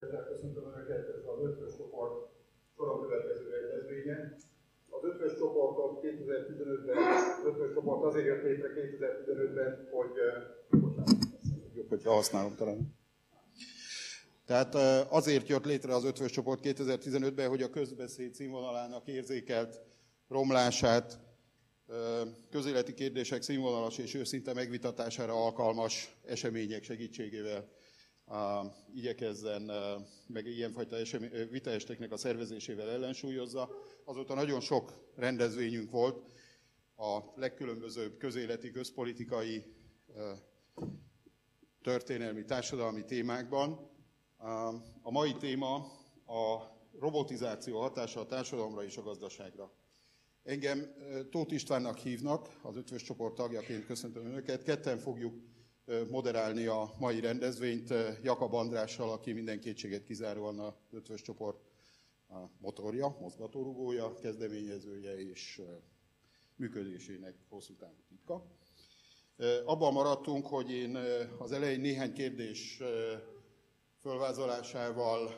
Köszöntöm Önöket, ez az ötvös csoport soron következő rendezvénye. Az ötvös csoportot 2015-ben, az ötvös csoport azért jött létre 2015-ben, hogy, bocsánat, jobb, hogyha használom talán. Tehát azért jött létre az ötvös csoport 2015-ben, hogy a közbeszéd színvonalának érzékelt romlását, közéleti kérdések színvonalas és őszinte megvitatására alkalmas események segítségével igyekezzen, meg ilyenfajta vitaesteknek a szervezésével ellensúlyozza. Azóta nagyon sok rendezvényünk volt a legkülönbözőbb közéleti, közpolitikai, történelmi, társadalmi témákban. A mai téma a robotizáció hatása a társadalomra és a gazdaságra. Engem Tóth Istvánnak hívnak, az ötvös csoport tagjaként köszöntöm Önöket. Ketten fogjuk moderálni a mai rendezvényt Jakab Andrással, aki minden kétséget kizáróan a ötvös csoport motorja, mozgatórugója, kezdeményezője és működésének hosszú távú titka. Abban maradtunk, hogy én az elején néhány kérdés fölvázolásával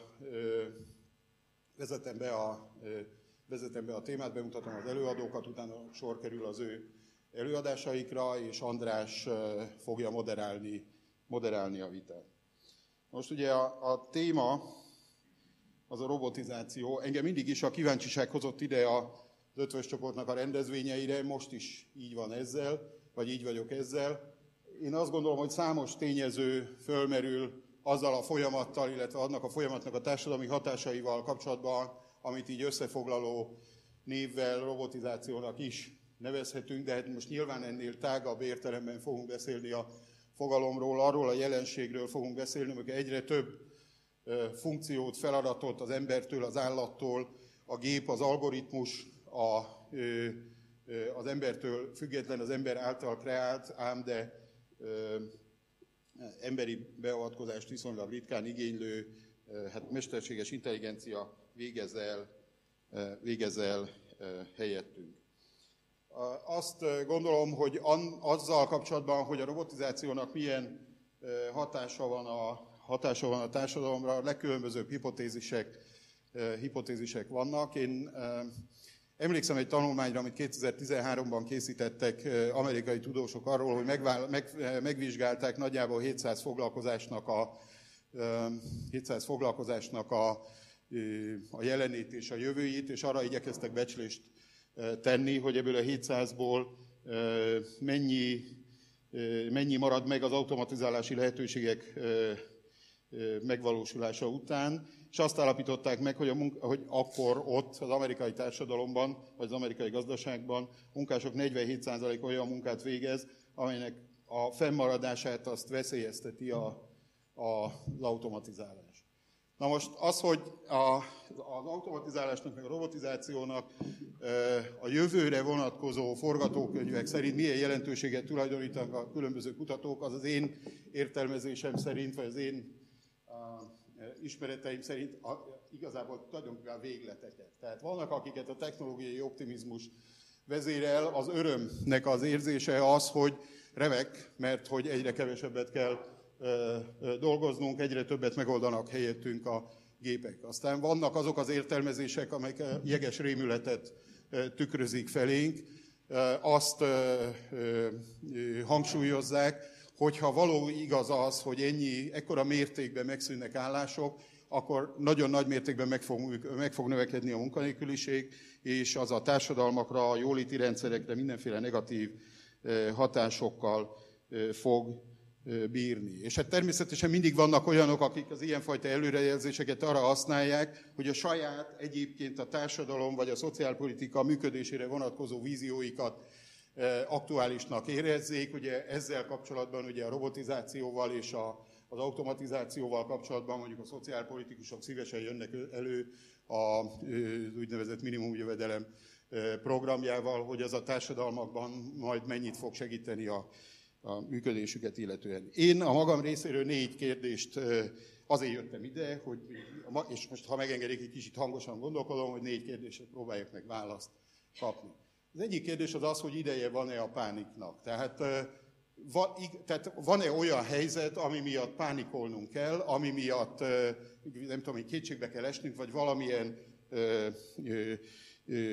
vezetem be a, vezetem be a témát, bemutatom az előadókat, utána sor kerül az ő előadásaikra, és András fogja moderálni, moderálni a vitát. Most ugye a, a téma az a robotizáció. Engem mindig is a kíváncsiság hozott ide a ötvös csoportnak a rendezvényeire, most is így van ezzel, vagy így vagyok ezzel. Én azt gondolom, hogy számos tényező fölmerül azzal a folyamattal, illetve annak a folyamatnak a társadalmi hatásaival kapcsolatban, amit így összefoglaló névvel robotizációnak is nevezhetünk, de hát most nyilván ennél tágabb értelemben fogunk beszélni a fogalomról, arról a jelenségről fogunk beszélni, hogy egyre több funkciót, feladatot az embertől, az állattól, a gép, az algoritmus, a, az embertől független, az ember által kreált, ám de emberi beavatkozást viszonylag ritkán igénylő, hát mesterséges intelligencia végez el, végez el helyettünk. Azt gondolom, hogy azzal kapcsolatban, hogy a robotizációnak milyen hatása van a, hatása van a társadalomra, a legkülönbözőbb hipotézisek, hipotézisek vannak. Én emlékszem egy tanulmányra, amit 2013-ban készítettek amerikai tudósok arról, hogy megvál, meg, megvizsgálták nagyjából 700 foglalkozásnak a, 700 foglalkozásnak a, a jelenét és a jövőjét, és arra igyekeztek becslést tenni, hogy ebből a 700-ból mennyi, mennyi marad meg az automatizálási lehetőségek megvalósulása után, és azt állapították meg, hogy, a munka, hogy akkor ott az amerikai társadalomban, vagy az amerikai gazdaságban munkások 47% olyan munkát végez, amelynek a fennmaradását azt veszélyezteti a, a, az automatizálás. Na most az, hogy a, az automatizálásnak, meg a robotizációnak a jövőre vonatkozó forgatókönyvek szerint milyen jelentőséget tulajdonítanak a különböző kutatók, az az én értelmezésem szerint, vagy az én ismereteim szerint a, igazából tulajdonképpen a végleteket. Tehát vannak, akiket a technológiai optimizmus vezérel, az örömnek az érzése az, hogy remek, mert hogy egyre kevesebbet kell dolgoznunk, egyre többet megoldanak helyettünk a gépek. Aztán vannak azok az értelmezések, amelyek jeges rémületet tükrözik felénk, azt hangsúlyozzák, hogyha való igaz az, hogy ennyi, ekkora mértékben megszűnnek állások, akkor nagyon nagy mértékben meg fog, meg fog növekedni a munkanélküliség, és az a társadalmakra, a jóléti rendszerekre mindenféle negatív hatásokkal fog bírni. És hát természetesen mindig vannak olyanok, akik az ilyenfajta előrejelzéseket arra használják, hogy a saját egyébként a társadalom vagy a szociálpolitika működésére vonatkozó vízióikat aktuálisnak érezzék. Ugye ezzel kapcsolatban ugye a robotizációval és a, az automatizációval kapcsolatban mondjuk a szociálpolitikusok szívesen jönnek elő az úgynevezett minimumjövedelem programjával, hogy ez a társadalmakban majd mennyit fog segíteni a a működésüket illetően. Én a magam részéről négy kérdést azért jöttem ide, hogy, és most ha megengedik, egy kicsit hangosan gondolkodom, hogy négy kérdésre próbáljak meg választ kapni. Az egyik kérdés az az, hogy ideje van-e a pániknak. Tehát van, tehát van-e olyan helyzet, ami miatt pánikolnunk kell, ami miatt nem tudom, hogy kétségbe kell esnünk, vagy valamilyen ö, ö,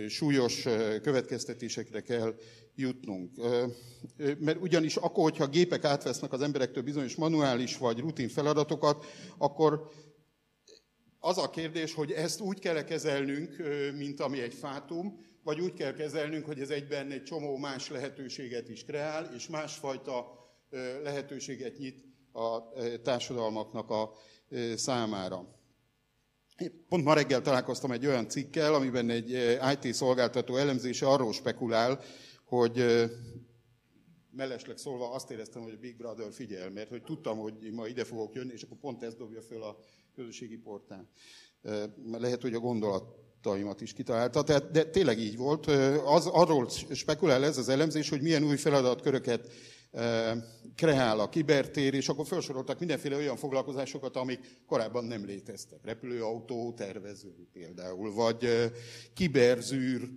súlyos következtetésekre kell jutnunk. Mert ugyanis akkor, hogyha gépek átvesznek az emberektől bizonyos manuális vagy rutin feladatokat, akkor az a kérdés, hogy ezt úgy kell kezelnünk, mint ami egy fátum, vagy úgy kell kezelnünk, hogy ez egyben egy csomó más lehetőséget is kreál, és másfajta lehetőséget nyit a társadalmaknak a számára. Pont ma reggel találkoztam egy olyan cikkel, amiben egy IT szolgáltató elemzése arról spekulál, hogy mellesleg szólva azt éreztem, hogy a Big Brother figyel, mert hogy tudtam, hogy ma ide fogok jönni, és akkor pont ezt dobja föl a közösségi portán. Lehet, hogy a gondolataimat is kitalálta, tehát, de tényleg így volt. Az, arról spekulál ez az elemzés, hogy milyen új feladatköröket kreál a kibertér, és akkor felsoroltak mindenféle olyan foglalkozásokat, amik korábban nem léteztek. Repülőautó tervező például, vagy kiberzűr,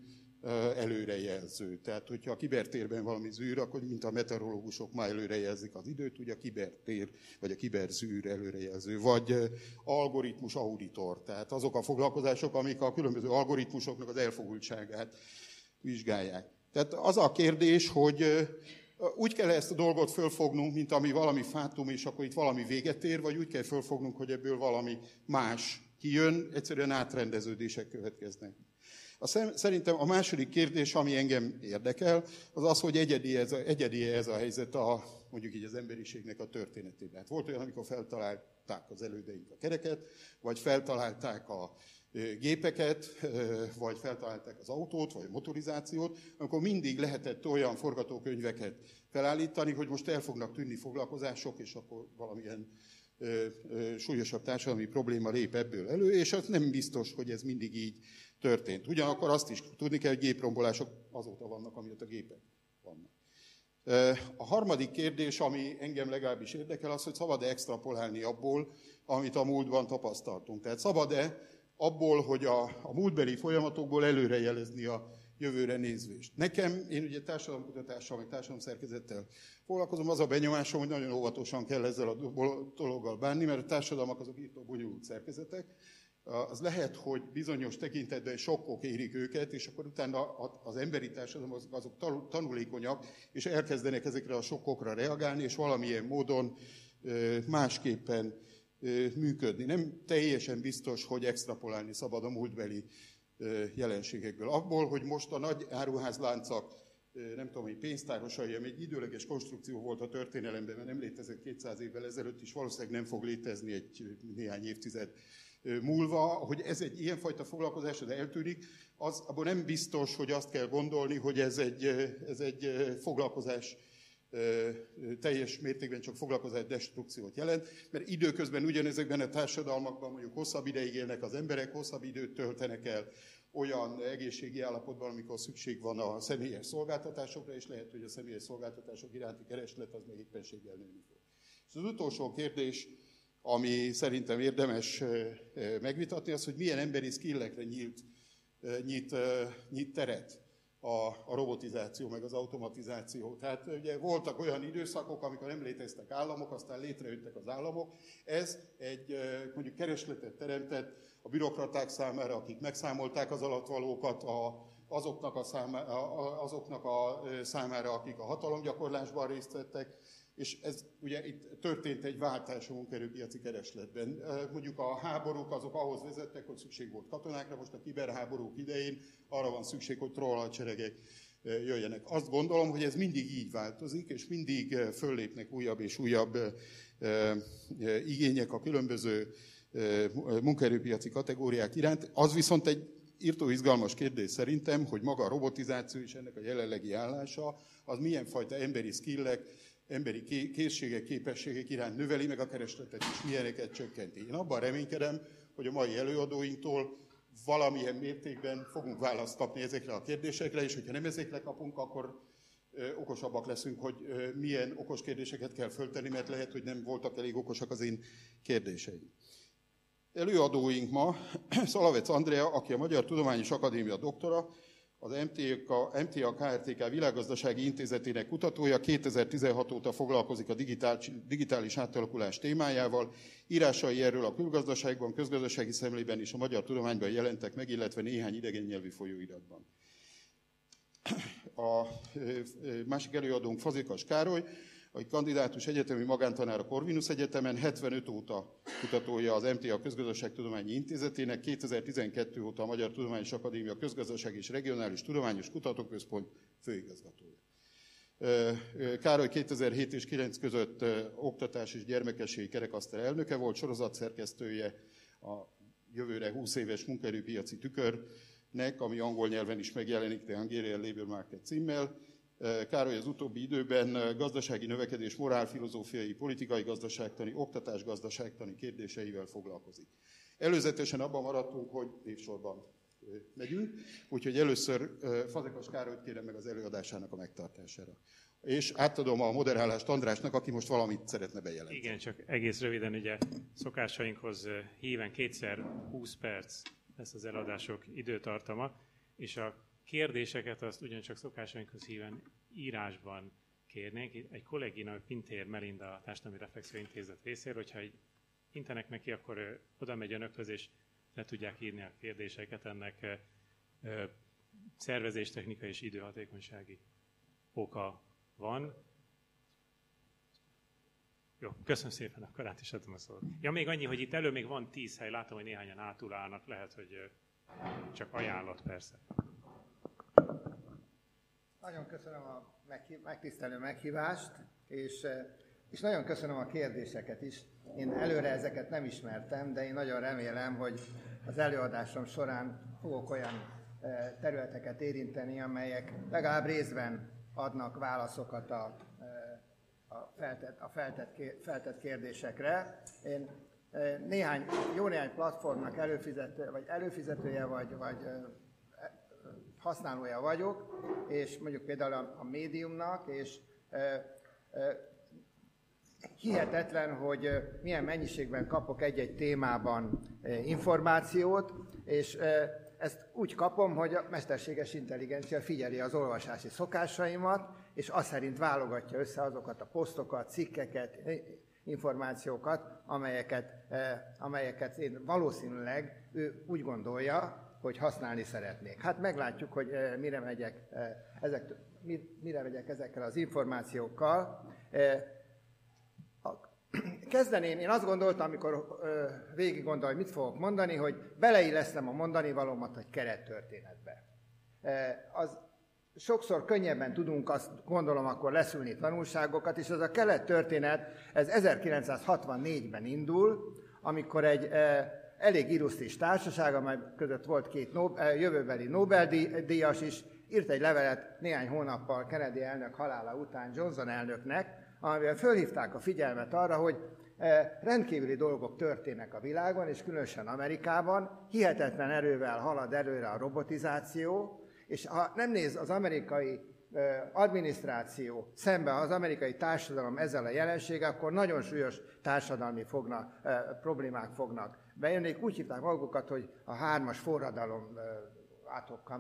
előrejelző. Tehát, hogyha a kibertérben valami zűr, akkor mint a meteorológusok már előrejelzik az időt, ugye a kibertér, vagy a kiberzűr előrejelző, vagy algoritmus auditor. Tehát azok a foglalkozások, amik a különböző algoritmusoknak az elfogultságát vizsgálják. Tehát az a kérdés, hogy úgy kell ezt a dolgot fölfognunk, mint ami valami fátum, és akkor itt valami véget ér, vagy úgy kell fölfognunk, hogy ebből valami más kijön, egyszerűen átrendeződések következnek. A szerintem a második kérdés, ami engem érdekel, az az, hogy egyedi ez a, egyedi ez a helyzet a, mondjuk így az emberiségnek a történetében. Hát volt olyan, amikor feltalálták az elődeink a kereket, vagy feltalálták a gépeket, vagy feltalálták az autót, vagy a motorizációt, akkor mindig lehetett olyan forgatókönyveket felállítani, hogy most el fognak tűnni foglalkozások, és akkor valamilyen súlyosabb társadalmi probléma lép ebből elő, és az nem biztos, hogy ez mindig így történt. Ugyanakkor azt is tudni kell, hogy géprombolások azóta vannak, amióta gépek vannak. A harmadik kérdés, ami engem legalábbis érdekel, az, hogy szabad-e extrapolálni abból, amit a múltban tapasztaltunk. Tehát szabad-e abból, hogy a, a múltbeli folyamatokból előrejelezni a jövőre nézvést. Nekem, én ugye társadalomkutatással, meg társadalomszerkezettel foglalkozom, az a benyomásom, hogy nagyon óvatosan kell ezzel a dologgal bánni, mert a társadalmak azok írtó bonyolult szerkezetek, az lehet, hogy bizonyos tekintetben sokkok érik őket, és akkor utána az emberi társadalom azok, azok tanulékonyak, és elkezdenek ezekre a sokkokra reagálni, és valamilyen módon másképpen működni. Nem teljesen biztos, hogy extrapolálni szabad a múltbeli jelenségekből. Abból, hogy most a nagy áruházláncak, nem tudom, hogy pénztárosai, ami egy időleges konstrukció volt a történelemben, mert nem létezett 200 évvel ezelőtt is, valószínűleg nem fog létezni egy néhány évtized múlva, hogy ez egy ilyenfajta foglalkozás, de eltűnik, az abban nem biztos, hogy azt kell gondolni, hogy ez egy, ez egy foglalkozás teljes mértékben csak foglalkozás destrukciót jelent, mert időközben ugyanezekben a társadalmakban mondjuk hosszabb ideig élnek az emberek, hosszabb időt töltenek el olyan egészségi állapotban, amikor szükség van a személyes szolgáltatásokra, és lehet, hogy a személyes szolgáltatások iránti kereslet az még éppenséggel nőni fog. És az utolsó kérdés, ami szerintem érdemes megvitatni, az, hogy milyen emberi skillekre nyílt, nyit, nyit teret a, a robotizáció, meg az automatizáció. Tehát ugye voltak olyan időszakok, amikor nem léteztek államok, aztán létrejöttek az államok. Ez egy mondjuk keresletet teremtett a bürokraták számára, akik megszámolták az alatvalókat, a, azoknak, a számára, azoknak a számára, akik a hatalomgyakorlásban részt vettek, és ez ugye itt történt egy váltás a munkerőpiaci keresletben. Mondjuk a háborúk azok ahhoz vezettek, hogy szükség volt katonákra, most a kiberháborúk idején arra van szükség, hogy trollhadseregek jöjjenek. Azt gondolom, hogy ez mindig így változik, és mindig föllépnek újabb és újabb igények a különböző munkaerőpiaci kategóriák iránt. Az viszont egy írtó izgalmas kérdés szerintem, hogy maga a robotizáció és ennek a jelenlegi állása, az milyen fajta emberi skillek, emberi készségek, képességek iránt növeli meg a keresletet, és milyeneket csökkenti. Én abban reménykedem, hogy a mai előadóinktól valamilyen mértékben fogunk választ kapni ezekre a kérdésekre, és hogyha nem ezekre kapunk, akkor okosabbak leszünk, hogy milyen okos kérdéseket kell föltenni, mert lehet, hogy nem voltak elég okosak az én kérdéseim. Előadóink ma Szalavec Andrea, aki a Magyar Tudományos Akadémia doktora, az MTA, MTA KRTK világgazdasági intézetének kutatója, 2016 óta foglalkozik a digitális átalakulás témájával. Írásai erről a külgazdaságban, közgazdasági szemlében és a magyar tudományban jelentek meg, illetve néhány idegen nyelvű folyóiratban. A másik előadónk Fazikas Károly, a kandidátus egyetemi magántanár a Corvinus Egyetemen, 75 óta kutatója az MTA Közgazdaságtudományi Intézetének, 2012 óta a Magyar Tudományos Akadémia Közgazdaság és Regionális Tudományos Kutatóközpont főigazgatója. Károly 2007 és 9 között oktatás és gyermekességi kerekasztal elnöke volt, sorozatszerkesztője a jövőre 20 éves munkaerőpiaci tükörnek, ami angol nyelven is megjelenik, The Hungarian Labour Market címmel, Károly az utóbbi időben gazdasági növekedés, morálfilozófiai, politikai gazdaságtani, oktatás gazdaságtani kérdéseivel foglalkozik. Előzetesen abban maradtunk, hogy névsorban megyünk, úgyhogy először Fazekas Károlyt kérem meg az előadásának a megtartására. És átadom a moderálást Andrásnak, aki most valamit szeretne bejelenteni. Igen, csak egész röviden, ugye szokásainkhoz híven kétszer 20 perc lesz az előadások időtartama, és a kérdéseket azt ugyancsak szokásainkhoz híven írásban kérnénk. Egy kollégina, Pintér Melinda a Társadalmi Reflexió Intézet részéről, hogyha egy intenek neki, akkor ő oda megy önökhöz, és le tudják írni a kérdéseket. Ennek szervezéstechnika és időhatékonysági oka van. Jó, köszönöm szépen, akkor át is adom a szót. Ja, még annyi, hogy itt elő még van tíz hely, látom, hogy néhányan átulálnak, lehet, hogy csak ajánlat persze. Nagyon köszönöm a megtisztelő meghívást, és, eh, és nagyon köszönöm a kérdéseket is. Én előre ezeket nem ismertem, de én nagyon remélem, hogy az előadásom során fogok olyan eh, területeket érinteni, amelyek legalább részben adnak válaszokat a, eh, a, feltett, a feltett, feltett kérdésekre. Én néhány, jó néhány platformnak előfizető, vagy előfizetője, vagy, vagy használója vagyok, és mondjuk például a, médiumnak, és e, e, hihetetlen, hogy milyen mennyiségben kapok egy-egy témában információt, és ezt úgy kapom, hogy a mesterséges intelligencia figyeli az olvasási szokásaimat, és azt szerint válogatja össze azokat a posztokat, cikkeket, információkat, amelyeket, amelyeket én valószínűleg ő úgy gondolja, hogy használni szeretnék. Hát meglátjuk, hogy eh, mire megyek, eh, ezek, mire megyek ezekkel az információkkal. Eh, kezdeném, én azt gondoltam, amikor végig gondolom, mit fogok mondani, hogy beleillesztem a mondani valómat egy kerettörténetbe. Az sokszor könnyebben tudunk azt gondolom akkor leszülni tanulságokat, és ez a kelet történet, ez 1964-ben indul, amikor egy elég illusztris társaság, amely között volt két Nobel, jövőbeli Nobel-díjas is, írt egy levelet néhány hónappal Kennedy elnök halála után Johnson elnöknek, amivel fölhívták a figyelmet arra, hogy rendkívüli dolgok történnek a világon, és különösen Amerikában. Hihetetlen erővel halad előre a robotizáció, és ha nem néz az amerikai adminisztráció szembe az amerikai társadalom ezzel a jelenséggel, akkor nagyon súlyos társadalmi fogna, problémák fognak bejönnék, úgy hívták magukat, hogy a hármas forradalom adhok,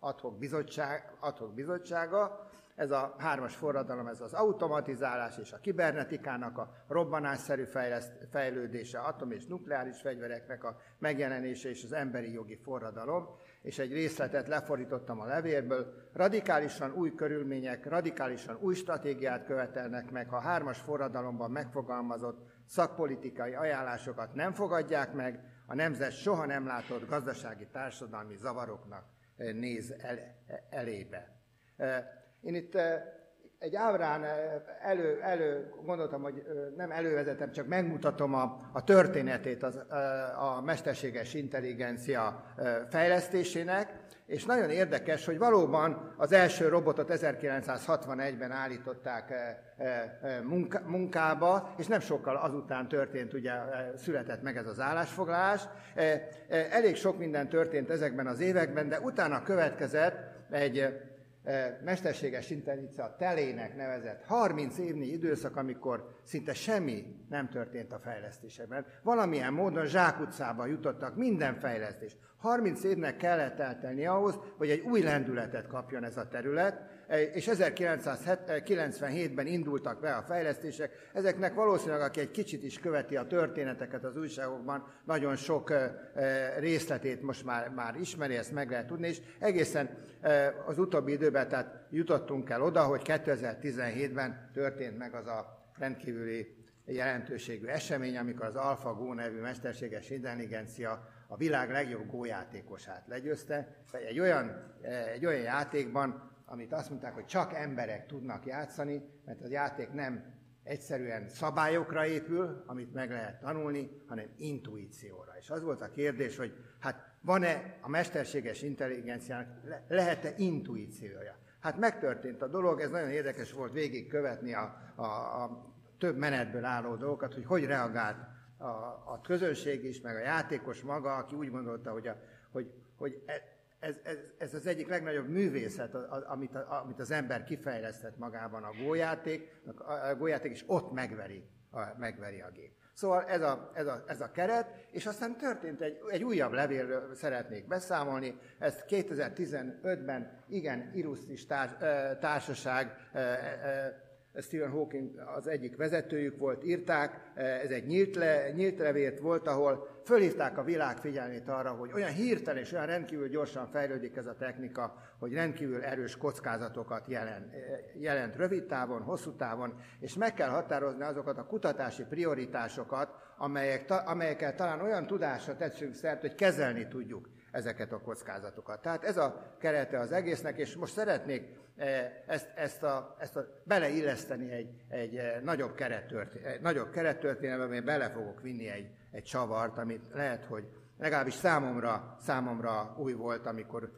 adhok, bizottság, adhok bizottsága, ez a hármas forradalom, ez az automatizálás és a kibernetikának a robbanásszerű fejleszt, fejlődése, atom- és nukleáris fegyvereknek a megjelenése és az emberi jogi forradalom, és egy részletet lefordítottam a levélből. Radikálisan új körülmények, radikálisan új stratégiát követelnek meg, ha hármas forradalomban megfogalmazott szakpolitikai ajánlásokat nem fogadják meg, a nemzet soha nem látott gazdasági társadalmi zavaroknak néz el, elébe. Én itt egy ábrán elő, elő gondoltam, hogy nem elővezetem, csak megmutatom a, a történetét az, a mesterséges intelligencia fejlesztésének, és nagyon érdekes, hogy valóban az első robotot 1961-ben állították munkába, és nem sokkal azután történt, ugye született meg ez az állásfoglalás. Elég sok minden történt ezekben az években, de utána következett egy mesterséges intelligencia telének nevezett 30 évnyi időszak, amikor szinte semmi nem történt a fejlesztésekben. Valamilyen módon zsákutcába jutottak minden fejlesztés. 30 évnek kellett eltelni ahhoz, hogy egy új lendületet kapjon ez a terület, és 1997-ben indultak be a fejlesztések. Ezeknek valószínűleg, aki egy kicsit is követi a történeteket az újságokban, nagyon sok részletét most már, már ismeri, ezt meg lehet tudni, és egészen az utóbbi időben tehát jutottunk el oda, hogy 2017-ben történt meg az a rendkívüli jelentőségű esemény, amikor az AlphaGo nevű mesterséges intelligencia a világ legjobb gójátékosát legyőzte. Egy olyan, egy olyan játékban, amit azt mondták, hogy csak emberek tudnak játszani, mert a játék nem egyszerűen szabályokra épül, amit meg lehet tanulni, hanem intuícióra. És az volt a kérdés, hogy hát van-e a mesterséges intelligenciának, lehet-e intuíciója? Hát megtörtént a dolog, ez nagyon érdekes volt végigkövetni a, a, a több menetből álló dolgokat, hogy hogy reagált a, a közönség is, meg a játékos maga, aki úgy gondolta, hogy, a, hogy, hogy e, ez, ez, ez az egyik legnagyobb művészet, amit, amit az ember kifejlesztett magában a gójáték, a gójáték is ott megveri a, megveri a gép. Szóval ez a, ez a, ez a keret, és aztán történt egy, egy újabb levélről szeretnék beszámolni. Ezt 2015-ben igen irusztis társ, társaság Stephen Hawking az egyik vezetőjük volt, írták, ez egy nyílt, le, nyílt levélt volt, ahol fölhívták a világ figyelmét arra, hogy olyan hirtelen és olyan rendkívül gyorsan fejlődik ez a technika, hogy rendkívül erős kockázatokat jelent, jelent rövid távon, hosszú távon, és meg kell határozni azokat a kutatási prioritásokat, amelyek, amelyekkel talán olyan tudásra tetszünk szert, hogy kezelni tudjuk ezeket a kockázatokat. Tehát ez a kerete az egésznek, és most szeretnék E, ezt, ezt, a, ezt a, beleilleszteni egy, egy e, nagyobb, kerettörténet, egy nagyobb kerettörténetbe, amely bele fogok vinni egy, egy csavart, amit lehet, hogy legalábbis számomra, számomra új volt, amikor,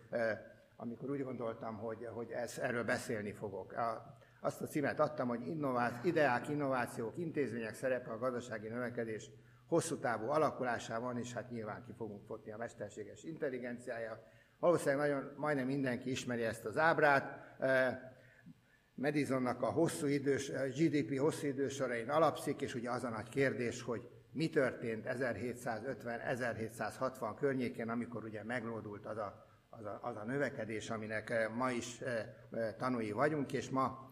amikor úgy gondoltam, hogy, hogy ez, erről beszélni fogok. A, azt a címet adtam, hogy innová- ideák, innovációk, intézmények szerepe a gazdasági növekedés hosszú távú alakulásában, és hát nyilván ki fogunk fotni a mesterséges intelligenciája, Valószínűleg nagyon, majdnem mindenki ismeri ezt az ábrát. Madisonnak a hosszú idős, GDP hosszú idősorain alapszik, és ugye az a nagy kérdés, hogy mi történt 1750-1760 környékén, amikor ugye meglódult az a, az, a, az a növekedés, aminek ma is tanúi vagyunk, és ma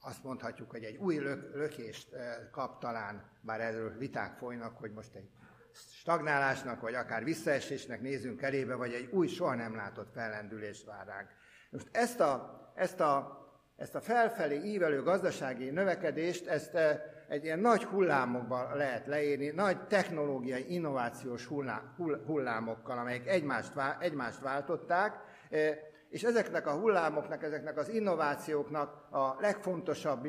azt mondhatjuk, hogy egy új lök, lökést kap talán, bár erről viták folynak, hogy most egy stagnálásnak, vagy akár visszaesésnek nézünk elébe, vagy egy új, soha nem látott fellendülés vár ránk. Most ezt a, ezt a, ezt a felfelé ívelő gazdasági növekedést, ezt eh, egy ilyen nagy hullámokban lehet leírni, nagy technológiai, innovációs hullámokkal, amelyek egymást, egymást váltották, eh, és ezeknek a hullámoknak, ezeknek az innovációknak a legfontosabb,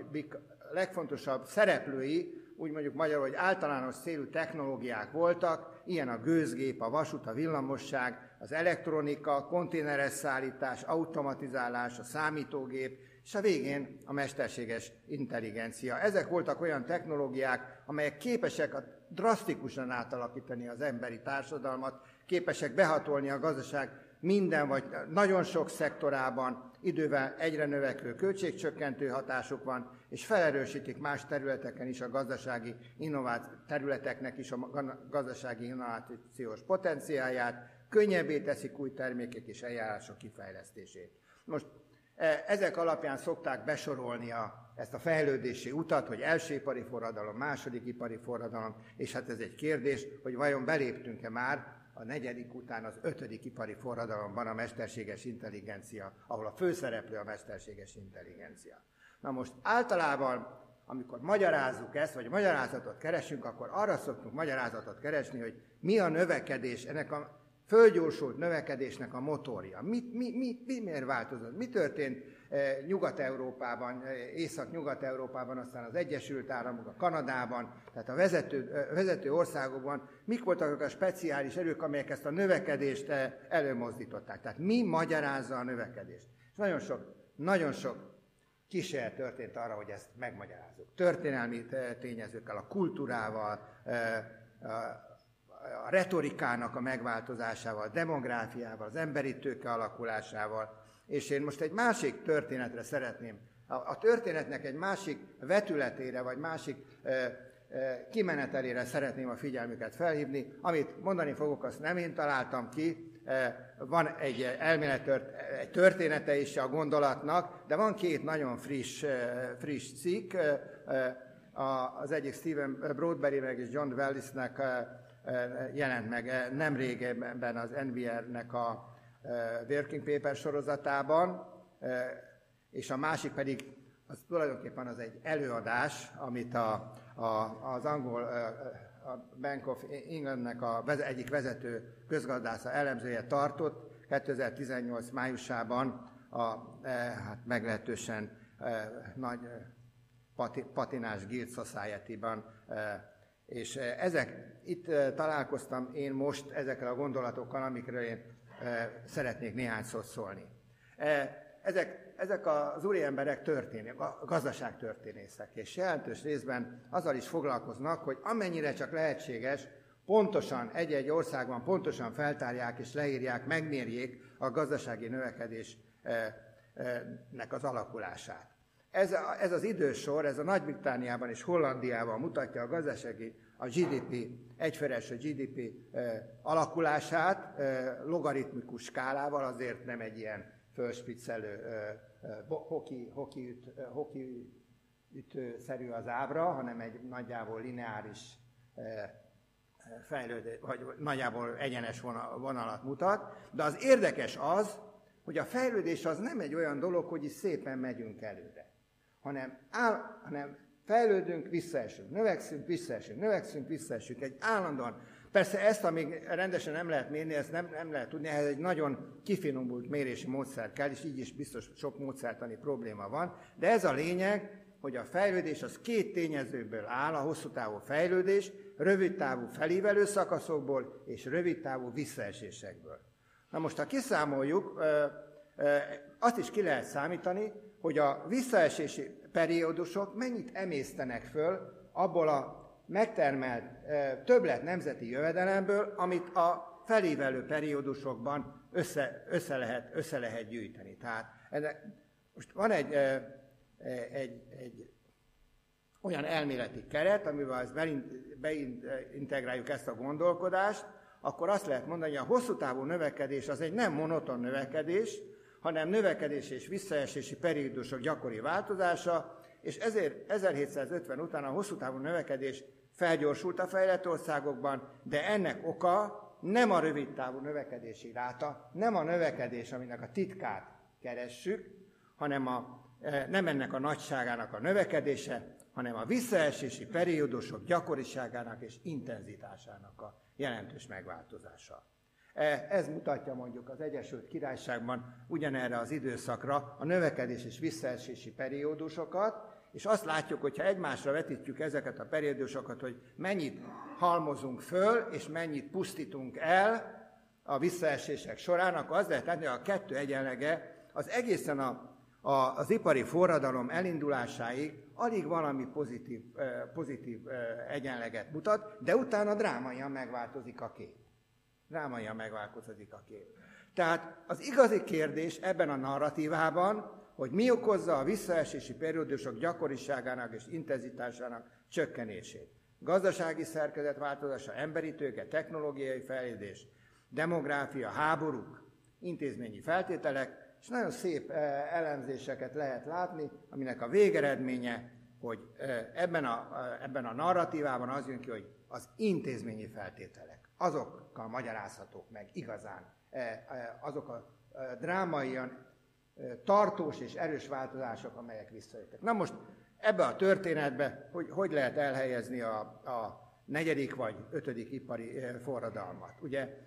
legfontosabb szereplői úgy mondjuk magyarul, hogy általános célú technológiák voltak, ilyen a gőzgép, a vasút, a villamosság, az elektronika, konténeres szállítás, automatizálás, a számítógép, és a végén a mesterséges intelligencia. Ezek voltak olyan technológiák, amelyek képesek a drasztikusan átalakítani az emberi társadalmat, képesek behatolni a gazdaság minden vagy nagyon sok szektorában, idővel egyre növekvő költségcsökkentő hatásuk van, és felerősítik más területeken is a gazdasági innováció területeknek is a gazdasági innovációs potenciáját, könnyebbé teszik új termékek és eljárások kifejlesztését. Most e, ezek alapján szokták besorolni a, ezt a fejlődési utat, hogy első ipari forradalom, második ipari forradalom, és hát ez egy kérdés, hogy vajon beléptünk-e már a negyedik után az ötödik ipari forradalomban a mesterséges intelligencia, ahol a főszereplő a mesterséges intelligencia. Na most általában, amikor magyarázzuk ezt, vagy magyarázatot keresünk, akkor arra szoktunk magyarázatot keresni, hogy mi a növekedés, ennek a fölgyorsult növekedésnek a motorja. Mi, mi, mi, mi miért változott? Mi történt Nyugat-Európában, eh, Észak-Nyugat-Európában, aztán az Egyesült Államok, a Kanadában, tehát a vezető, eh, vezető országokban, mik voltak a speciális erők, amelyek ezt a növekedést eh, előmozdították? Tehát mi magyarázza a növekedést? És nagyon sok, nagyon sok kísérlet történt arra, hogy ezt megmagyarázzuk. Történelmi tényezőkkel, a kultúrával, a retorikának a megváltozásával, a demográfiával, az emberi tőke alakulásával. És én most egy másik történetre szeretném, a, a történetnek egy másik vetületére, vagy másik e, e, kimenetelére szeretném a figyelmüket felhívni. Amit mondani fogok, azt nem én találtam ki, van egy elmélet, egy története is a gondolatnak, de van két nagyon friss, friss cikk, az egyik Stephen Broadberry meg és John Wellisnek jelent meg nem régebben az NVR-nek a Working Paper sorozatában, és a másik pedig az tulajdonképpen az egy előadás, amit a, a, az angol a Bank of Englandnek a egyik vezető közgazdásza elemzője tartott 2018 májusában a hát meglehetősen nagy pati, patinás Guild Society-ban, és ezek, itt találkoztam én most ezekkel a gondolatokkal, amikről én szeretnék néhány szót szólni. Ezek, ezek az úriemberek történik, gazdaságtörténészek, és jelentős részben azzal is foglalkoznak, hogy amennyire csak lehetséges, pontosan egy-egy országban pontosan feltárják és leírják, megmérjék a gazdasági növekedésnek az alakulását. Ez, ez az idősor, ez a Nagy-Britániában és Hollandiában mutatja a gazdasági, a GDP, egyferes a GDP alakulását logaritmikus skálával, azért nem egy ilyen fölspiccelő hoki, hoki, hoki ütőszerű az ábra, hanem egy nagyjából lineáris fejlődés, vagy nagyjából egyenes vonalat mutat. De az érdekes az, hogy a fejlődés az nem egy olyan dolog, hogy is szépen megyünk előre hanem, áll, hanem fejlődünk, visszaesünk, növekszünk, visszaesünk, növekszünk, visszaesünk. Egy állandóan. Persze ezt, amíg rendesen nem lehet mérni, ezt nem, nem lehet tudni, ehhez egy nagyon kifinomult mérési módszer kell, és így is biztos sok módszertani probléma van. De ez a lényeg, hogy a fejlődés az két tényezőből áll, a hosszú távú fejlődés, rövid távú felívelő szakaszokból és rövid távú visszaesésekből. Na most, ha kiszámoljuk, azt is ki lehet számítani, hogy a visszaesési periódusok mennyit emésztenek föl abból a megtermelt többlet nemzeti jövedelemből, amit a felévelő periódusokban össze, össze, lehet, össze lehet gyűjteni. Tehát ennek, most van egy, egy, egy olyan elméleti keret, amivel ezt beintegráljuk ezt a gondolkodást, akkor azt lehet mondani, hogy a hosszú távú növekedés az egy nem monoton növekedés, hanem növekedés és visszaesési periódusok gyakori változása, és ezért 1750 után a hosszú távú növekedés felgyorsult a fejlett országokban, de ennek oka nem a rövid távú növekedési ráta, nem a növekedés, aminek a titkát keressük, hanem a, e, nem ennek a nagyságának a növekedése, hanem a visszaesési periódusok gyakoriságának és intenzitásának a jelentős megváltozása. E, ez mutatja mondjuk az Egyesült Királyságban ugyanerre az időszakra a növekedés és visszaesési periódusokat, és azt látjuk, hogyha egymásra vetítjük ezeket a periódusokat, hogy mennyit halmozunk föl, és mennyit pusztítunk el a visszaesések során, akkor az lehet látni, hogy a kettő egyenlege az egészen a, a, az ipari forradalom elindulásáig alig valami pozitív, e, pozitív e, egyenleget mutat, de utána drámaian megváltozik a kép drámaian megváltozik a kép. Tehát az igazi kérdés ebben a narratívában, hogy mi okozza a visszaesési periódusok gyakoriságának és intenzitásának csökkenését. Gazdasági szerkezet változása, emberi tőke, technológiai fejlődés, demográfia, háborúk, intézményi feltételek, és nagyon szép eh, elemzéseket lehet látni, aminek a végeredménye, hogy eh, ebben a, eh, ebben a narratívában az jön ki, hogy az intézményi feltételek azokkal magyarázhatók meg igazán e, e, azok a e, drámaian tartós és erős változások, amelyek visszajöttek. Na most ebbe a történetbe, hogy hogy lehet elhelyezni a, a negyedik vagy ötödik ipari forradalmat. Ugye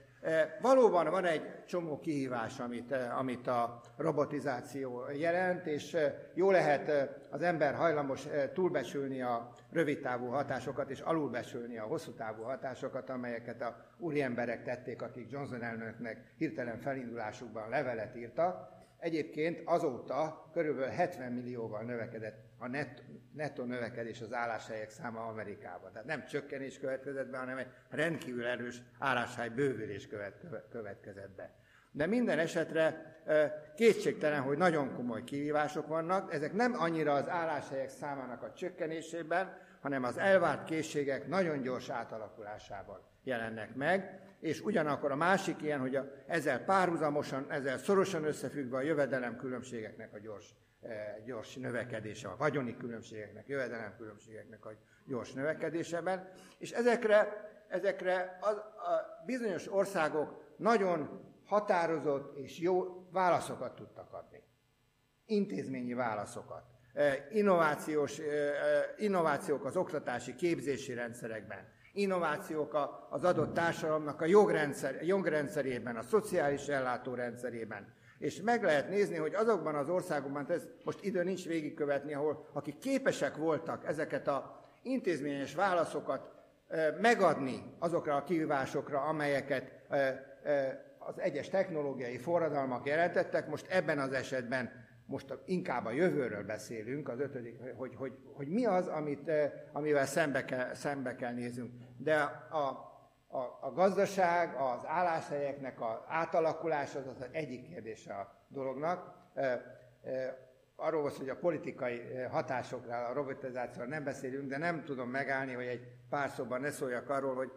valóban van egy csomó kihívás, amit, e, amit a robotizáció jelent, és e, jó lehet az ember hajlamos túlbecsülni a rövidtávú hatásokat, és alulbecsülni a hosszú távú hatásokat, amelyeket a úriemberek tették, akik Johnson elnöknek hirtelen felindulásukban levelet írtak. Egyébként azóta körülbelül 70 millióval növekedett a net, nettó növekedés az álláshelyek száma Amerikában. Tehát nem csökkenés következett be, hanem egy rendkívül erős álláshely bővülés következett be. De minden esetre kétségtelen, hogy nagyon komoly kihívások vannak. Ezek nem annyira az álláshelyek számának a csökkenésében, hanem az elvárt készségek nagyon gyors átalakulásában jelennek meg, és ugyanakkor a másik ilyen, hogy a, ezzel párhuzamosan, ezzel szorosan összefüggve a jövedelem különbségeknek a gyors, gyors növekedése, a vagyoni különbségeknek, jövedelem különbségeknek a gyors növekedésében, és ezekre, ezekre a, a bizonyos országok nagyon határozott és jó válaszokat tudtak adni. Intézményi válaszokat. E, innovációs, e, e, innovációk az oktatási képzési rendszerekben, innovációk az adott társadalomnak a jogrendszer, jogrendszerében, a szociális ellátórendszerében. És meg lehet nézni, hogy azokban az országokban, ez most idő nincs végigkövetni, ahol akik képesek voltak ezeket a intézményes válaszokat megadni azokra a kihívásokra, amelyeket az egyes technológiai forradalmak jelentettek, most ebben az esetben most inkább a jövőről beszélünk, az ötödik, hogy, hogy, hogy mi az, amit, amivel szembe kell, szembe kell néznünk. De a, a, a gazdaság, az álláshelyeknek az átalakulása az az egyik kérdése a dolognak. Arról volt, hogy a politikai hatásokra, a robotizációra nem beszélünk, de nem tudom megállni, hogy egy pár szóban ne szóljak arról, hogy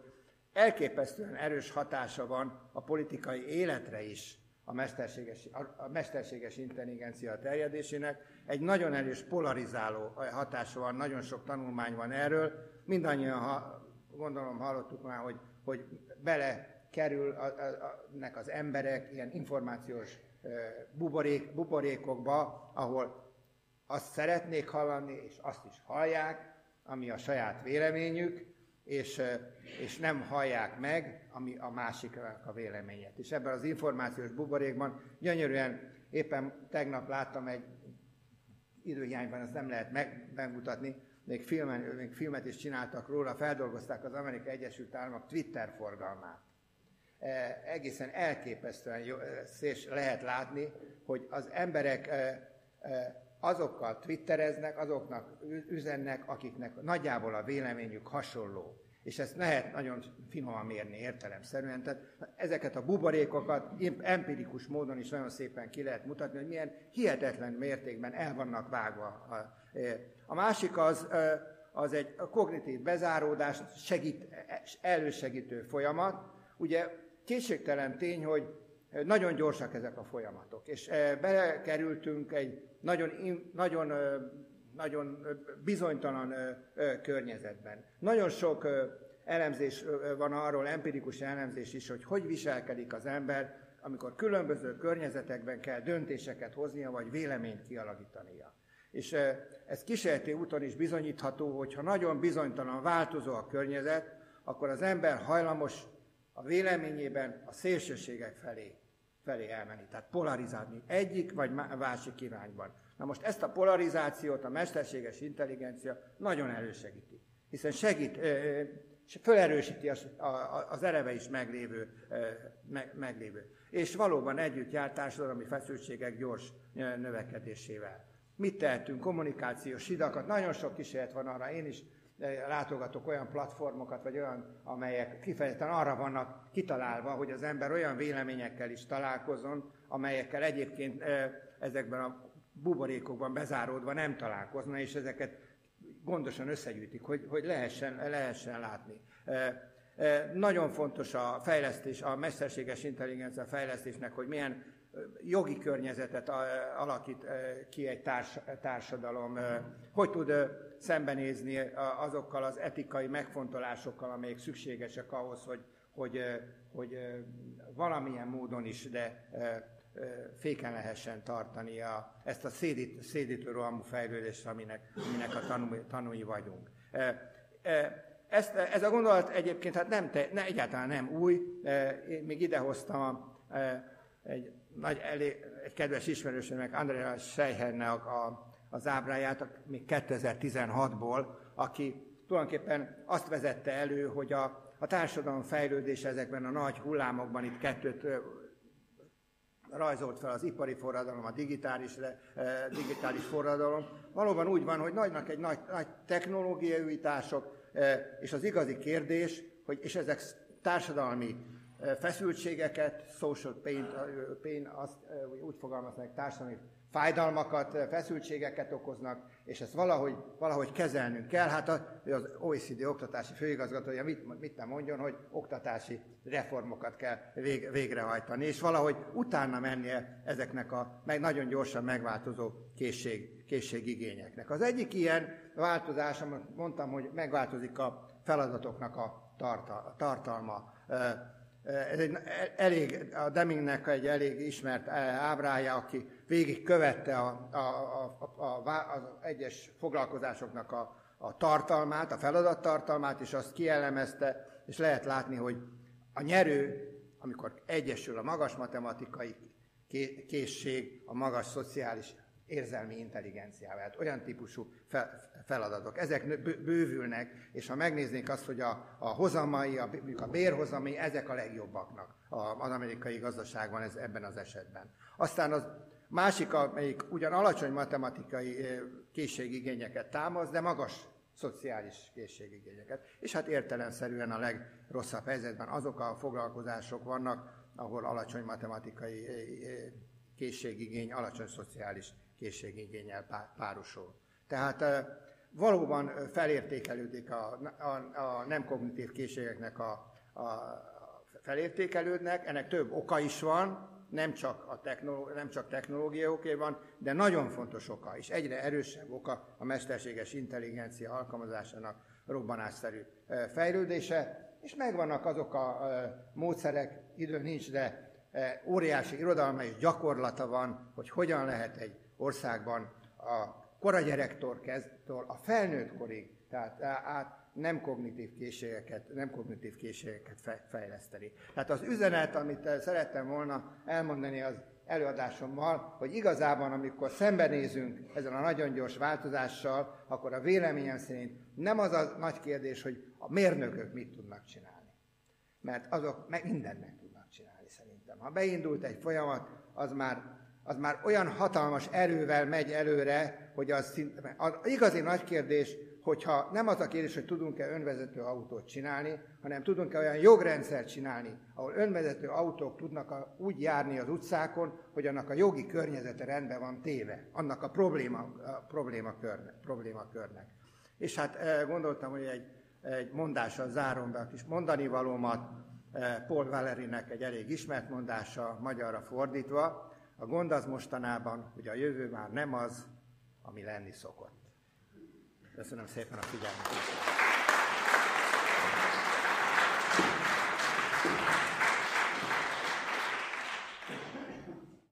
elképesztően erős hatása van a politikai életre is a mesterséges, a mesterséges intelligencia terjedésének. Egy nagyon erős polarizáló hatása van, nagyon sok tanulmány van erről. Mindannyian, ha, gondolom hallottuk már, hogy, hogy bele kerül a, a, a, nek az emberek ilyen információs buborék, buborékokba, ahol azt szeretnék hallani, és azt is hallják, ami a saját véleményük, és, és nem hallják meg ami a másiknak a véleményét. És ebben az információs buborékban gyönyörűen éppen tegnap láttam egy időhiányban, ezt nem lehet meg, megmutatni, még, filmen, még filmet is csináltak róla, feldolgozták az Amerikai Egyesült Államok Twitter forgalmát. E, egészen elképesztően jó, szés lehet látni, hogy az emberek e, e, azokkal twittereznek, azoknak üzennek, akiknek nagyjából a véleményük hasonló. És ezt lehet nagyon finoman mérni értelemszerűen. Tehát ezeket a buborékokat empirikus módon is nagyon szépen ki lehet mutatni, hogy milyen hihetetlen mértékben el vannak vágva. A másik az, az egy kognitív bezáródás segít, elősegítő folyamat. Ugye kétségtelen tény, hogy nagyon gyorsak ezek a folyamatok, és belekerültünk egy nagyon, nagyon, nagyon bizonytalan környezetben. Nagyon sok elemzés van arról, empirikus elemzés is, hogy hogy viselkedik az ember, amikor különböző környezetekben kell döntéseket hoznia, vagy véleményt kialakítania. És ez kísérleti úton is bizonyítható, hogy ha nagyon bizonytalan, változó a környezet, akkor az ember hajlamos a véleményében a szélsőségek felé felé elmenni, tehát polarizálni egyik vagy másik irányban. Na most ezt a polarizációt a mesterséges intelligencia nagyon elősegíti, hiszen segít, felerősíti az, az is meglévő, meglévő. És valóban együtt jár társadalmi feszültségek gyors növekedésével. Mit tehetünk? Kommunikációs hidakat, nagyon sok kísérlet van arra, én is látogatok olyan platformokat, vagy olyan, amelyek kifejezetten arra vannak kitalálva, hogy az ember olyan véleményekkel is találkozon, amelyekkel egyébként ezekben a buborékokban bezáródva nem találkozna, és ezeket gondosan összegyűjtik, hogy, hogy lehessen, lehessen látni. Nagyon fontos a fejlesztés, a mesterséges intelligencia fejlesztésnek, hogy milyen jogi környezetet alakít ki egy társ, társadalom, hogy tud szembenézni azokkal az etikai megfontolásokkal, amelyek szükségesek ahhoz, hogy, hogy, hogy valamilyen módon is, de féken lehessen tartani a, ezt a szédít, szédítő rohamú fejlődést, aminek, aminek a tanúi, tanúi vagyunk. Ezt, ez a gondolat egyébként hát nem te, ne, egyáltalán nem új, én még idehoztam a, egy nagy elé, egy kedves ismerősömnek, Andrea Seihernek a, az ábráját, még 2016-ból, aki tulajdonképpen azt vezette elő, hogy a, a társadalom fejlődése ezekben a nagy hullámokban, itt kettőt rajzolt fel az ipari forradalom, a digitális, digitális forradalom. Valóban úgy van, hogy nagynak egy nagy, nagy technológiai újítások, és az igazi kérdés, hogy és ezek társadalmi feszültségeket, social pain, pain azt úgy fogalmaznak, társadalmi fájdalmakat, feszültségeket okoznak, és ezt valahogy, valahogy kezelnünk kell. Hát az OECD oktatási főigazgatója mit, mit nem mondjon, hogy oktatási reformokat kell vég, végrehajtani, és valahogy utána mennie ezeknek a meg nagyon gyorsan megváltozó készség, készségigényeknek. Az egyik ilyen változás, amit mondtam, hogy megváltozik a feladatoknak a tartalma. Ez egy elég, a Demingnek egy elég ismert ábrája, aki végig követte a, a, a, a, az egyes foglalkozásoknak a, a tartalmát, a feladattartalmát, és azt kielemezte, és lehet látni, hogy a nyerő, amikor egyesül a magas matematikai készség, a magas szociális érzelmi intelligenciával. Hát olyan típusú feladatok. Ezek bővülnek, és ha megnéznénk azt, hogy a, a hozamai, a, a bérhozamai, ezek a legjobbaknak az amerikai gazdaságban ez, ebben az esetben. Aztán az másik, amelyik ugyan alacsony matematikai készségigényeket támaszt, de magas szociális készségigényeket. És hát értelemszerűen a legrosszabb helyzetben azok a foglalkozások vannak, ahol alacsony matematikai készségigény, alacsony szociális készségigényel párosul. Tehát valóban felértékelődik a, a, a nem kognitív készségeknek a, a felértékelődnek, ennek több oka is van, nem csak, a technoló, nem csak technológia oké van, de nagyon fontos oka, és egyre erősebb oka a mesterséges intelligencia alkalmazásának robbanásszerű fejlődése, és megvannak azok a módszerek, idő nincs, de óriási irodalma és gyakorlata van, hogy hogyan lehet egy országban a koragyerektől kezdtől a felnőtt korig, tehát át nem kognitív készségeket, nem kognitív készségeket fejleszteni. Tehát az üzenet, amit szerettem volna elmondani az előadásommal, hogy igazában, amikor szembenézünk ezen a nagyon gyors változással, akkor a véleményem szerint nem az a nagy kérdés, hogy a mérnökök mit tudnak csinálni. Mert azok meg mindent meg tudnak csinálni szerintem. Ha beindult egy folyamat, az már az már olyan hatalmas erővel megy előre, hogy az, szint, az igazi nagy kérdés, hogyha nem az a kérdés, hogy tudunk-e önvezető autót csinálni, hanem tudunk-e olyan jogrendszert csinálni, ahol önvezető autók tudnak a, úgy járni az utcákon, hogy annak a jogi környezete rendben van téve, annak a probléma, a probléma, körne, probléma körnek. És hát eh, gondoltam, hogy egy, egy mondással zárom be a kis mondani valómat, eh, Paul Valerinek egy elég ismert mondása, magyarra fordítva, a gond az mostanában, hogy a jövő már nem az, ami lenni szokott. Köszönöm szépen a figyelmet.